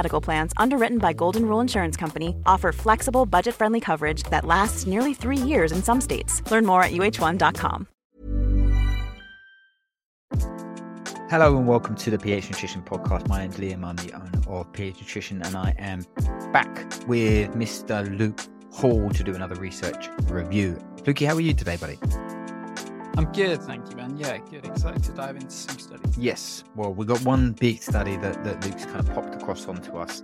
Medical Plans, underwritten by Golden Rule Insurance Company, offer flexible, budget-friendly coverage that lasts nearly three years in some states. Learn more at uh1.com. Hello and welcome to the PH Nutrition Podcast. My name's Liam, I'm the owner of PH Nutrition, and I am back with Mr. Luke Hall to do another research review. Lukey, how are you today, buddy? I'm good, thank you, man. Yeah, good. Excited to dive into some studies. Yes. Well, we got one big study that, that Luke's kind of popped across onto us,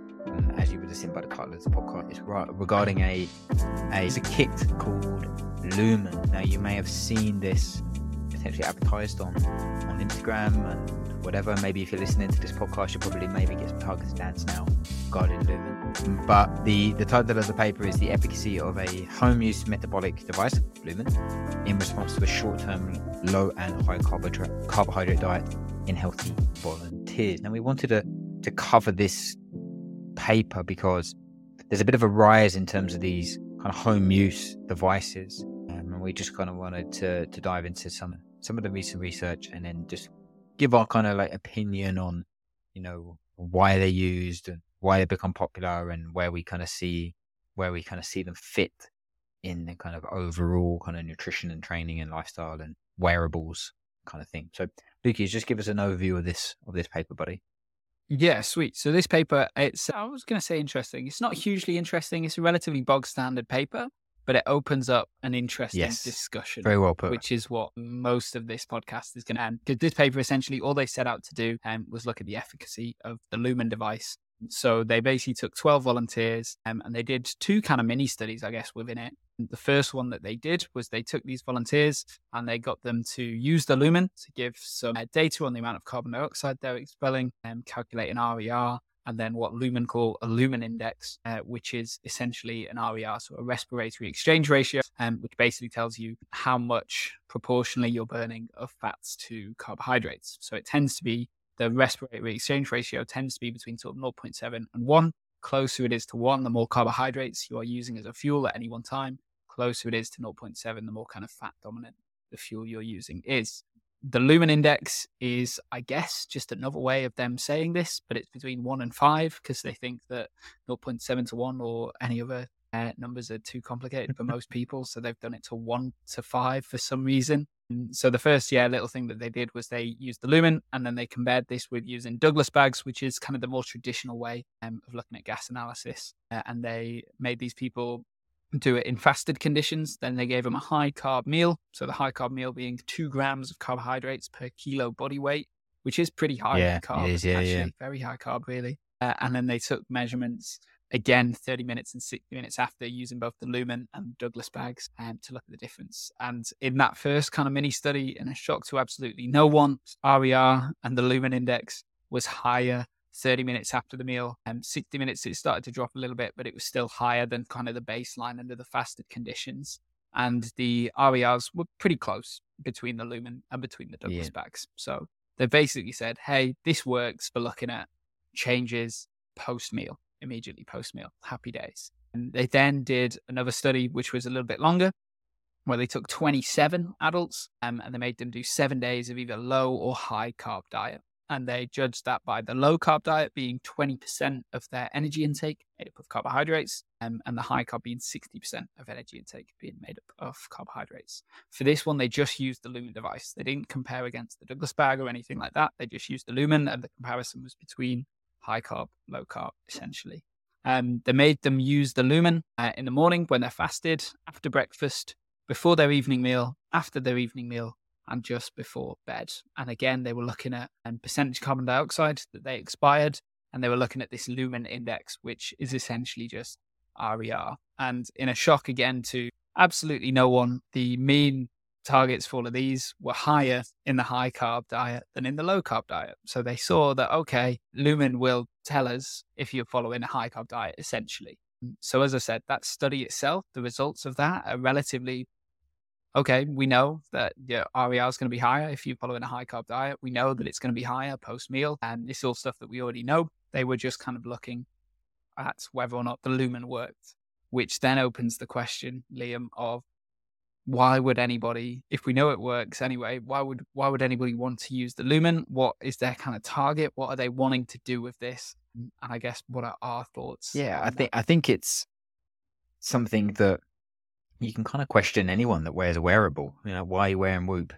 as you would have seen by the title of the podcast, regarding a, a, it's a kit called Lumen. Now, you may have seen this potentially advertised on on Instagram and whatever. Maybe if you're listening to this podcast, you'll probably maybe get some targeted ads now regarding Lumen. But the the title of the paper is the efficacy of a home use metabolic device, Lumen, in response to a short term low and high carbohydrate carbohydrate diet in healthy volunteers. Now we wanted to to cover this paper because there's a bit of a rise in terms of these kind of home use devices. Um, and we just kind of wanted to, to dive into some some of the recent research and then just give our kind of like opinion on, you know, why they're used and why they become popular and where we kind of see where we kind of see them fit in the kind of overall kind of nutrition and training and lifestyle and wearables kind of thing. So, Lukey, just give us an overview of this of this paper, buddy. Yeah, sweet. So this paper, it's I was going to say interesting. It's not hugely interesting. It's a relatively bog standard paper, but it opens up an interesting yes, discussion. Very well put. Which is what most of this podcast is going to end. Because this paper, essentially, all they set out to do um, was look at the efficacy of the Lumen device. So they basically took 12 volunteers um, and they did two kind of mini studies, I guess, within it. The first one that they did was they took these volunteers and they got them to use the lumen to give some uh, data on the amount of carbon dioxide they're expelling and calculate an RER and then what Lumen call a lumen index, uh, which is essentially an RER, so a respiratory exchange ratio, um, which basically tells you how much proportionally you're burning of fats to carbohydrates. So it tends to be the respiratory exchange ratio tends to be between sort of 0.7 and 1. Closer it is to 1, the more carbohydrates you are using as a fuel at any one time. Closer it is to 0.7, the more kind of fat dominant the fuel you're using is the lumen index is, I guess, just another way of them saying this, but it's between one and five because they think that 0.7 to one or any other uh, numbers are too complicated for most people. So they've done it to one to five for some reason. And so the first, yeah, little thing that they did was they used the lumen and then they compared this with using Douglas bags, which is kind of the more traditional way um, of looking at gas analysis. Uh, and they made these people do it in fasted conditions. Then they gave them a high carb meal. So the high carb meal being two grams of carbohydrates per kilo body weight, which is pretty high yeah, carb. It is, yeah, actually, yeah. Very high carb, really. Uh, and then they took measurements again 30 minutes and 60 minutes after using both the lumen and douglas bags um, to look at the difference and in that first kind of mini study in a shock to absolutely no one rer and the lumen index was higher 30 minutes after the meal. And um, 60 minutes, it started to drop a little bit, but it was still higher than kind of the baseline under the fasted conditions. And the RERs were pretty close between the Lumen and between the Douglas yeah. bags. So they basically said, hey, this works for looking at changes post meal, immediately post meal. Happy days. And they then did another study, which was a little bit longer, where they took 27 adults um, and they made them do seven days of either low or high carb diet. And they judged that by the low carb diet being 20% of their energy intake made up of carbohydrates, um, and the high carb being 60% of energy intake being made up of carbohydrates. For this one, they just used the Lumen device. They didn't compare against the Douglas bag or anything like that. They just used the Lumen, and the comparison was between high carb, low carb, essentially. Um, they made them use the Lumen uh, in the morning when they're fasted, after breakfast, before their evening meal, after their evening meal, and just before bed. And again, they were looking at um, percentage carbon dioxide that they expired, and they were looking at this lumen index, which is essentially just RER. And in a shock again to absolutely no one, the mean targets for all of these were higher in the high carb diet than in the low carb diet. So they saw that, okay, lumen will tell us if you're following a high carb diet, essentially. So, as I said, that study itself, the results of that are relatively okay, we know that your RER is going to be higher if you're following a high carb diet. We know that mm. it's going to be higher post meal, and it's all stuff that we already know. They were just kind of looking at whether or not the lumen worked, which then opens the question, Liam, of why would anybody, if we know it works anyway, why would why would anybody want to use the lumen? What is their kind of target? What are they wanting to do with this? And I guess what are our thoughts? Yeah, I think that? I think it's something that you can kind of question anyone that wears a wearable. You know, why are you wearing Whoop?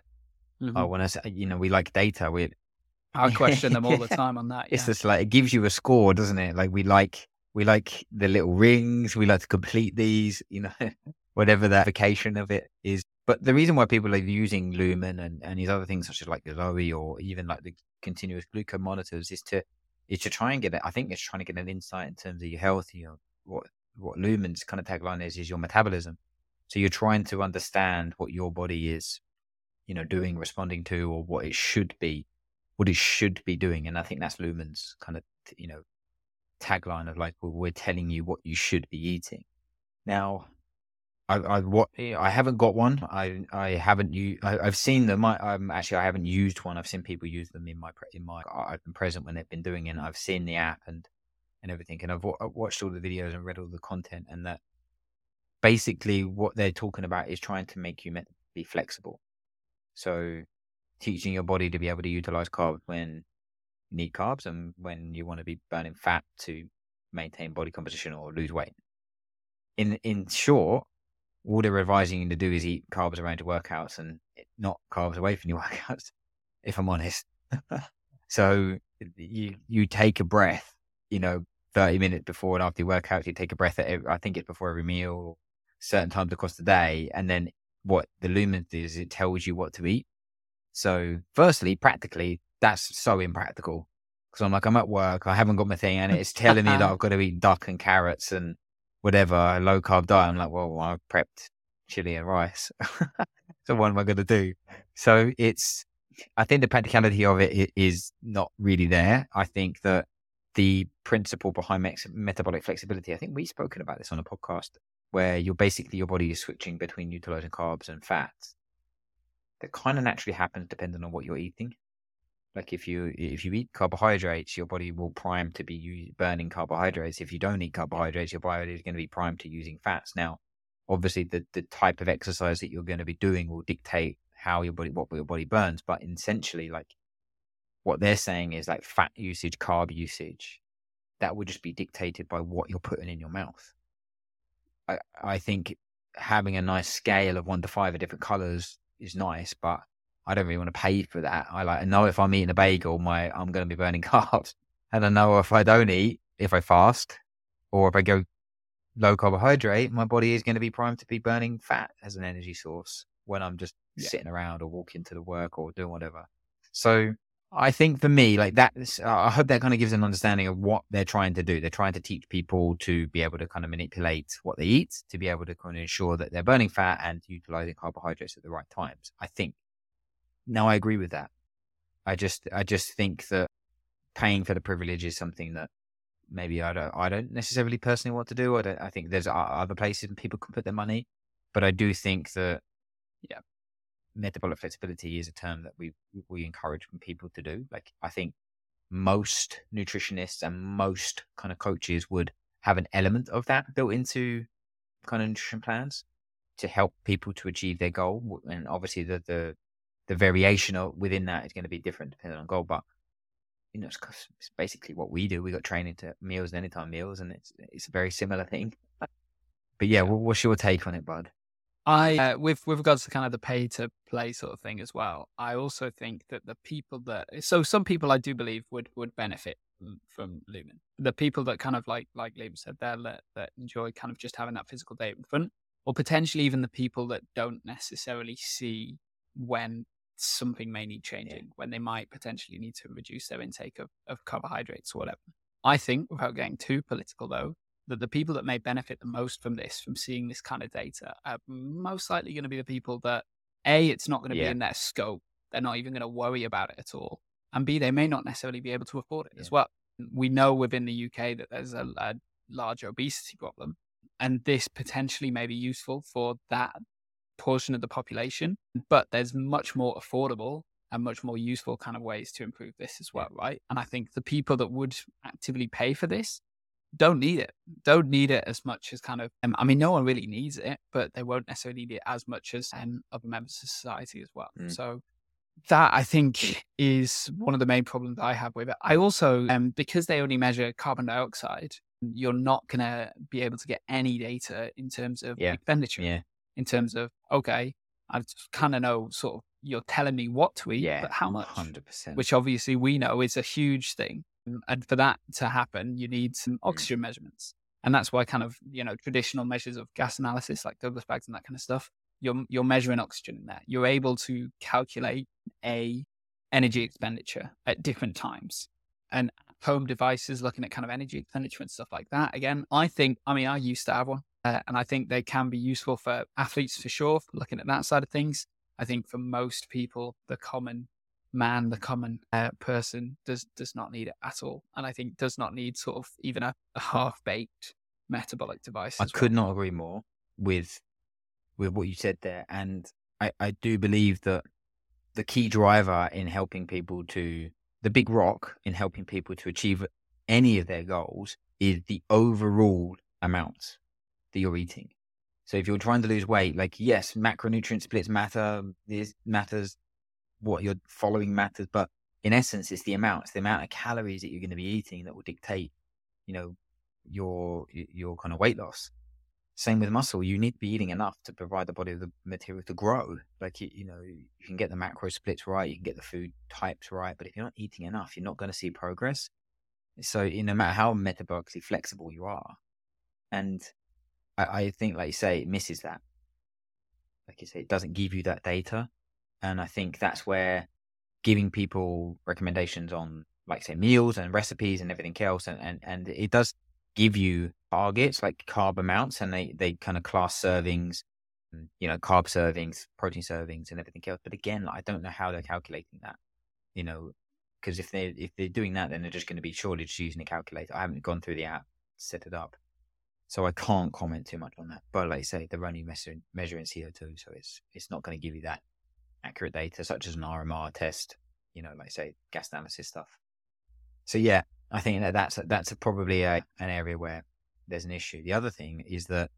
Mm-hmm. Oh, when I say, you know, we like data. We, I question them all the time on that. Yeah. It's just like it gives you a score, doesn't it? Like we like we like the little rings. We like to complete these. You know, whatever the application of it is. But the reason why people are using Lumen and, and these other things such as like the Zoe or even like the continuous glucose monitors is to is to try and get it. I think it's trying to get an insight in terms of your health. You know, what what Lumen's kind of tagline is is your metabolism. So you're trying to understand what your body is, you know, doing, responding to, or what it should be, what it should be doing. And I think that's Lumen's kind of, you know, tagline of like, well, we're telling you what you should be eating. Now, I, I what eh, I haven't got one. I I haven't used. I, have seen them. I, am actually I haven't used one. I've seen people use them in my in my. I've been present when they've been doing it. I've seen the app and and everything. And I've, I've watched all the videos and read all the content. And that basically what they're talking about is trying to make you be flexible. So teaching your body to be able to utilize carbs when you need carbs and when you want to be burning fat to maintain body composition or lose weight. In in short, all they're advising you to do is eat carbs around your workouts and not carbs away from your workouts, if I'm honest. so you you take a breath, you know, 30 minutes before and after your workout, you take a breath at every, I think it's before every meal certain times across the day. And then what the Lumen does, it tells you what to eat. So, firstly, practically, that's so impractical because I'm like, I'm at work, I haven't got my thing, and it's telling me that I've got to eat duck and carrots and whatever, low carb diet. I'm like, well, I've prepped chili and rice. so, what am I going to do? So, it's, I think the practicality of it is not really there. I think that the principle behind metabolic flexibility, I think we've spoken about this on a podcast where you're basically your body is switching between utilizing carbs and fats. That kind of naturally happens depending on what you're eating. Like if you if you eat carbohydrates, your body will prime to be burning carbohydrates. If you don't eat carbohydrates, your body is going to be primed to using fats. Now, obviously, the the type of exercise that you're going to be doing will dictate how your body what your body burns. But essentially, like what they're saying is like fat usage, carb usage, that would just be dictated by what you're putting in your mouth. I, I think having a nice scale of one to five of different colors is nice, but I don't really want to pay for that. I like I know if I'm eating a bagel, my I'm going to be burning carbs, and I know if I don't eat, if I fast, or if I go low carbohydrate, my body is going to be primed to be burning fat as an energy source when I'm just yeah. sitting around or walking to the work or doing whatever. So I think for me, like that, uh, I hope that kind of gives an understanding of what they're trying to do. They're trying to teach people to be able to kind of manipulate what they eat, to be able to kind of ensure that they're burning fat and utilizing carbohydrates at the right times. I think. Now I agree with that. I just, I just think that paying for the privilege is something that maybe I don't, I don't necessarily personally want to do. I, don't, I think there's other places people can put their money, but I do think that, yeah, metabolic flexibility is a term that we we encourage people to do. Like I think most nutritionists and most kind of coaches would have an element of that built into kind of nutrition plans to help people to achieve their goal. And obviously the the the variation within that is going to be different depending on goal. But you know, it's, it's basically what we do. We got training to meals and anytime meals, and it's it's a very similar thing. But yeah, what's your take on it, Bud? I, uh, with with regards to kind of the pay to play sort of thing as well, I also think that the people that so some people I do believe would would benefit from Lumen. The people that kind of like like Liam said there that, that enjoy kind of just having that physical data in front, or potentially even the people that don't necessarily see when something may need changing, yeah. when they might potentially need to reduce their intake of, of carbohydrates or whatever. I think, without getting too political though, that the people that may benefit the most from this, from seeing this kind of data, are most likely going to be the people that A, it's not going to yeah. be in their scope. They're not even going to worry about it at all. And B, they may not necessarily be able to afford it yeah. as well. We know within the UK that there's a, a large obesity problem, and this potentially may be useful for that portion of the population, but there's much more affordable and much more useful kind of ways to improve this as well, right? And I think the people that would actively pay for this don't need it. Don't need it as much as kind of. Um, I mean, no one really needs it, but they won't necessarily need it as much as um, other members of society as well. Mm. So that I think is one of the main problems I have with it. I also, um, because they only measure carbon dioxide, you're not going to be able to get any data in terms of yeah. expenditure. Yeah. In terms of okay, I kind of know sort of you're telling me what to eat, yeah, but how much? Hundred percent. Which obviously we know is a huge thing. And for that to happen, you need some mm. oxygen measurements. And that's why kind of, you know, traditional measures of gas analysis like Douglas bags and that kind of stuff, you're you're measuring oxygen in there. You're able to calculate a energy expenditure at different times. And home devices looking at kind of energy expenditure and stuff like that. Again, I think, I mean, I used to have one, uh, and I think they can be useful for athletes for sure, for looking at that side of things. I think for most people, the common man, the common uh, person, does does not need it at all, and I think does not need sort of even a, a half baked metabolic device. I could not agree more with with what you said there, and I, I do believe that the key driver in helping people to the big rock in helping people to achieve any of their goals is the overall amount that you're eating. So if you're trying to lose weight, like yes, macronutrient splits matter. This matters what you're following matters, but in essence, it's the amount, it's the amount of calories that you're going to be eating that will dictate, you know, your your kind of weight loss. Same with muscle, you need to be eating enough to provide the body with the material to grow. Like you, you know, you can get the macro splits right, you can get the food types right, but if you're not eating enough, you're not going to see progress. So, no matter how metabolically flexible you are, and I, I think, like you say, it misses that. Like you say, it doesn't give you that data and I think that's where giving people recommendations on, like, say, meals and recipes and everything else, and, and, and it does give you targets like carb amounts, and they, they kind of class servings, mm, you know, carb servings, protein servings, and everything else. But again, like, I don't know how they're calculating that, you know, because if they if they're doing that, then they're just going to be surely just using a calculator. I haven't gone through the app, set it up, so I can't comment too much on that. But like I say, they're only measuring measuring CO2, so it's it's not going to give you that accurate data, such as an RMR test, you know, like say gas analysis stuff. So yeah, I think that that's that's probably a, an area where there's an issue. The other thing is that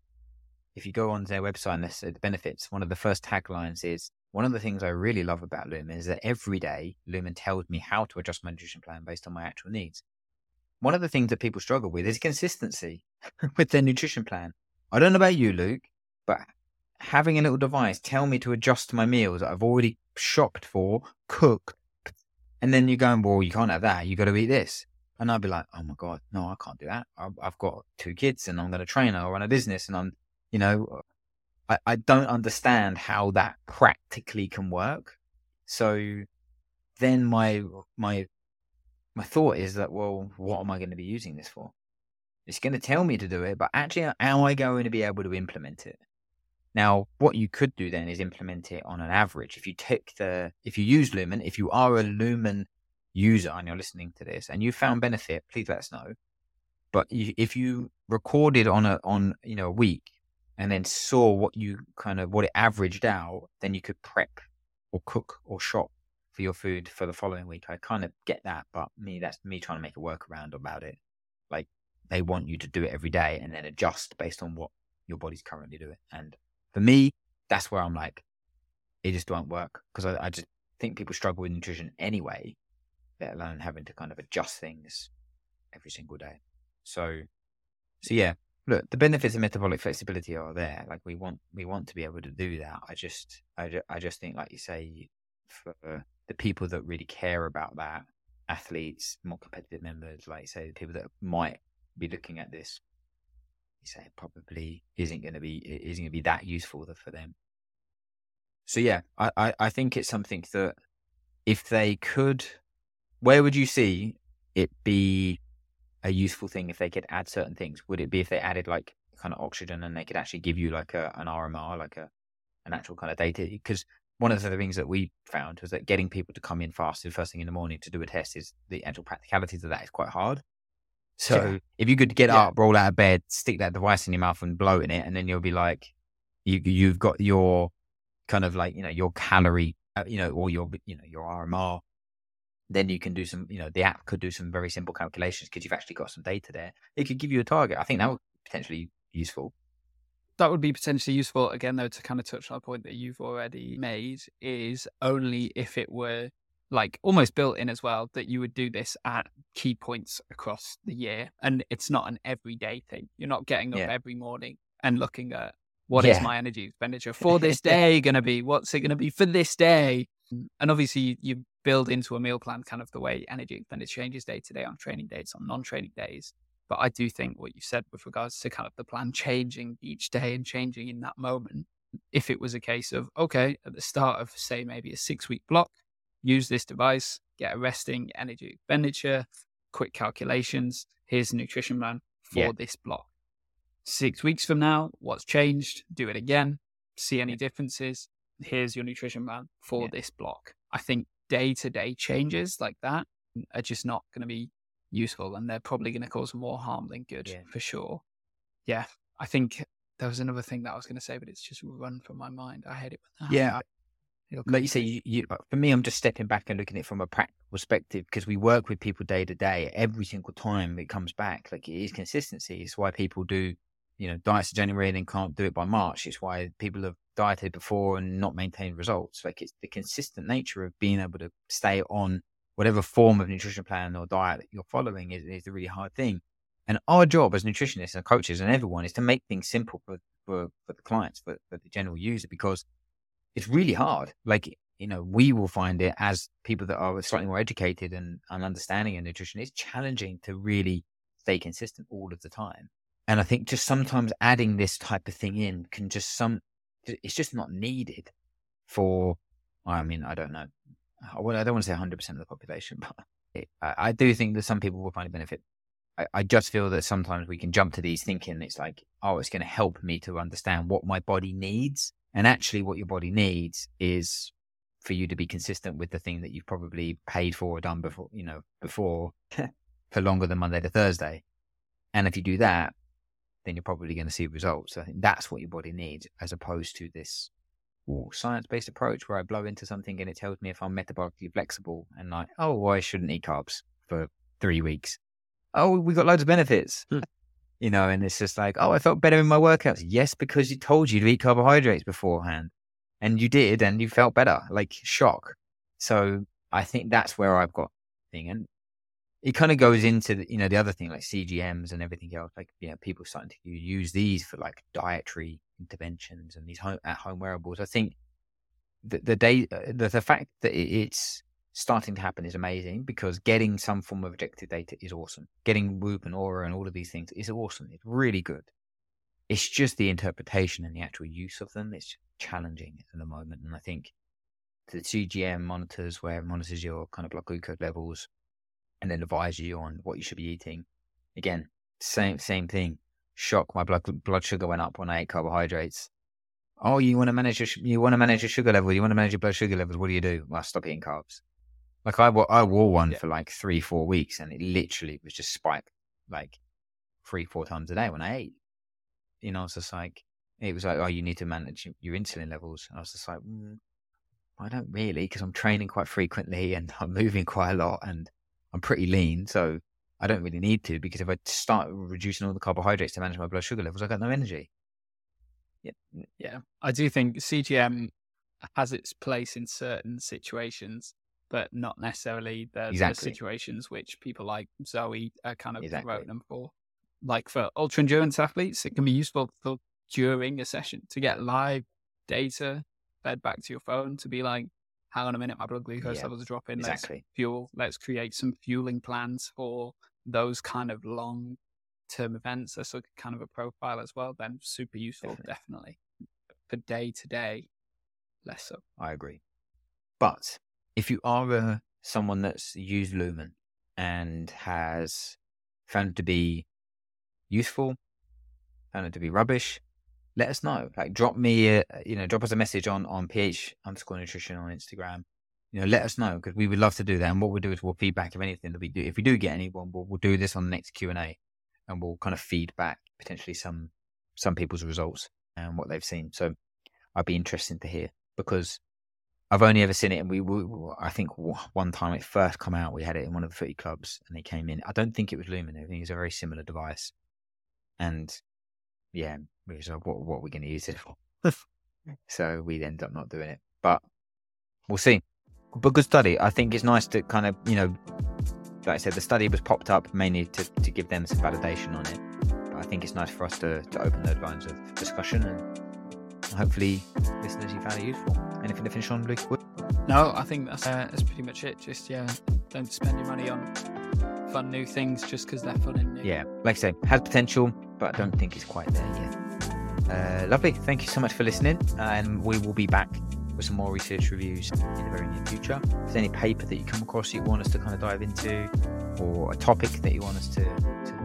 if you go on their website and the benefits, one of the first taglines is one of the things I really love about Lumen is that every day Lumen tells me how to adjust my nutrition plan based on my actual needs. One of the things that people struggle with is consistency with their nutrition plan. I don't know about you, Luke, but having a little device tell me to adjust my meals that I've already shopped for, cooked, and then you're going, well, you can't have that. You got to eat this. And I'd be like, oh my God, no, I can't do that. I've got two kids and I'm going to train or run a business and I'm, you know, I, I don't understand how that practically can work. So then my, my, my thought is that, well, what am I going to be using this for? It's going to tell me to do it, but actually, how am I going to be able to implement it? Now, what you could do then is implement it on an average. If you take the, if you use Lumen, if you are a Lumen user and you're listening to this and you found benefit, please let us know. But if you recorded on a, on, you know, a week and then saw what you kind of, what it averaged out, then you could prep or cook or shop for your food for the following week. I kind of get that, but me, that's me trying to make a workaround about it. Like they want you to do it every day and then adjust based on what your body's currently doing. And for me, that's where I'm like, it just won't work because I, I just think people struggle with nutrition anyway. let alone having to kind of adjust things every single day. So, so yeah, look, the benefits of metabolic flexibility are there. Like we want, we want to be able to do that. I just, I, ju- I just think, like you say, for the people that really care about that, athletes, more competitive members, like say, the people that might be looking at this, say it probably isn't going to be, isn't going to be that useful for them. So yeah, I, I, I think it's something that if they could, where would you see it be a useful thing if they could add certain things? Would it be if they added like kind of oxygen and they could actually give you like a an RMR, like a an actual kind of data? Because one of the things that we found was that getting people to come in fasted first thing in the morning to do a test is the actual practicalities of that is quite hard. So Yeah. if you could get Yeah. up, roll out of bed, stick that device in your mouth and blow in it, and then you'll be like, you you've got your kind of like you know your calorie, uh, you know, or your you know your RMR. Then you can do some, you know, the app could do some very simple calculations because you've actually got some data there. It could give you a target. I think that would be potentially useful. that would be potentially useful again though to kind of touch on a point that you've already made is only if it were like almost built in as well that you would do this at key points across the year and it's not an everyday thing you're not getting up Yeah. every morning and looking at what is Yeah. my energy expenditure for this day going to be what's it going to be for this day mm, and obviously you, build into a meal plan kind of the way energy expenditure changes day to day on training days on non-training days but I do think what you said with regards to kind of the plan changing each day and changing in that moment, if it was a case of, okay, at the start of, say, maybe a six week block, use this device, get a resting energy expenditure, quick calculations, here's a nutrition plan for Yeah. this block. Six weeks from now, what's changed? Do it again, see any differences. Here's your nutrition plan for Yeah. this block. I think day to day changes like that are just not going to be useful and they're probably going to cause more harm than good Yeah. for sure. Yeah, I think there was another thing that I was going to say, but it's just run from my mind. I hate it. when that Yeah, happens. Like you say, you, you, uh, for me, I'm just stepping back and looking at it from a practical perspective because we work with people day to day. Every single time it comes back, like it is consistency. It's why people do, you know, diets in January and then can't do it by March. It's why people have dieted before and not maintained results. Like it's the consistent nature of being able to stay on whatever form of nutrition plan or diet that you're following is, is a really hard thing. And our job as nutritionists and coaches and everyone is to make things simple for, for, for the clients, for, for the general user, because it's really hard. Like, you know, we will find it as people that are slightly more educated and, and understanding in nutrition, it's challenging to really stay consistent all of the time. And I think just sometimes adding this type of thing in can just some, it's just not needed for, I mean, I don't know. I well, I don't want to say 100% of the population, but it, I, I do think that some people will find a benefit. I, I just feel that sometimes we can jump to these thinking it's like, oh, it's going to help me to understand what my body needs. And actually, what your body needs is for you to be consistent with the thing that you've probably paid for or done before, you know, before for longer than Monday to Thursday. And if you do that, then you're probably going to see results. I think that's what your body needs, as opposed to this science based approach where I blow into something and it tells me if I'm metabolically flexible and like, oh, well, I shouldn't eat carbs for three weeks. Oh, we got loads of benefits. Hmm. You know, and it's just like, oh, I felt better in my workouts. Yes, because you told you to eat carbohydrates beforehand and you did and you felt better, like shock. So I think that's where I've got thing. And it kind of goes into the, you know, the other thing like CGMs and everything else. Like, you know, people starting to use these for like dietary interventions and these home, at home wearables. I think the, the day, uh, the, the fact that it's starting to happen is amazing because getting some form of objective data is awesome. Getting Whoop and Oura and all of these things is awesome. It's really good. It's just the interpretation and the actual use of them. It's challenging at the moment. And I think the CGM monitors where it monitors your kind of blood glucose levels and then advise you on what you should be eating. Again, same same thing. Shock, my blood blood sugar went up when I ate carbohydrates. Oh, you want to manage your you want to manage your sugar level. You want to manage your blood sugar levels. What do you do? Well, stop eating carbs. Like I I wore one Yeah. for like three four weeks, and it literally was just spiked like three four times a day when I ate. You know, it's just like it was like, oh, you need to manage your- your insulin levels. And I was just like, mm, I don't really, because I'm training quite frequently and I'm moving quite a lot, and I'm pretty lean, so I don't really need to. Because if I start reducing all the carbohydrates to manage my blood sugar levels, I got no energy. Yeah, Yeah, I do think CGM has its place in certain situations. But not necessarily the, the situations which people like Zoe are kind of Exactly. promoting them for. Like for ultra endurance athletes, it can be useful for during a session to get live data fed back to your phone to be like, hang on a minute, my blood glucose Yeah, levels are dropping. Let's exactly. fuel. Let's create some fueling plans for those kind of long term events. That's a kind of a profile as well. Then super useful, Definitely. definitely. For day to day, less so. I agree. But if you are uh, someone that's used Lumen and has found it to be useful, found it to be rubbish, let us know. Like, drop me, a, you know, drop us a message on on ph underscore nutrition on Instagram. You know, let us know because we would love to do that. And what we'll do is we'll feedback if anything that we do. If we do get anyone, we'll, we'll do this on the next Q and A, and we'll kind of feed back potentially some some people's results and what they've seen. So I'd be interested to hear because I've only ever seen it, and we, we I think one time it first come out, we had it in one of the footy clubs, and they came in. I don't think it was Lumen. I think it was a very similar device, and yeah, we was like, what what are we going to use it for? so we end up not doing it, but we'll see. But good study. I think it's nice to kind of you know, like I said, the study was popped up mainly to to give them some validation on it. But I think it's nice for us to to open those lines of discussion and hopefully listeners you found it useful. Anything to finish on, Luke? No, I think that's uh, that's pretty much it. Just yeah, don't spend your money on fun new things just because they're fun and new. Yeah, like I say, has potential, but I don't think it's quite there yet. Uh, lovely. Thank you so much for listening, and we will be back with some more research reviews in the very near future. If there's any paper that you come across that you want us to kind of dive into, or a topic that you want us to,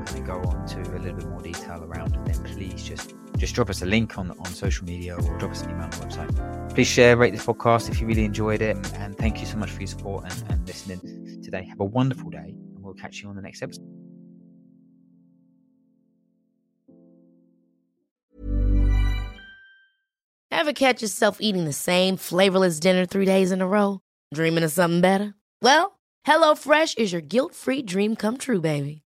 kind go on to a little bit more detail around, then please just just drop us a link on on social media or drop us an email on the website. Please share, rate this podcast if you really enjoyed it, and thank you so much for your support and, and listening today. Have a wonderful day, and we'll catch you on the next episode. Ever catch yourself eating the same flavorless dinner three days in a row? Dreaming of something better? Well, HelloFresh is your guilt free dream come true, baby.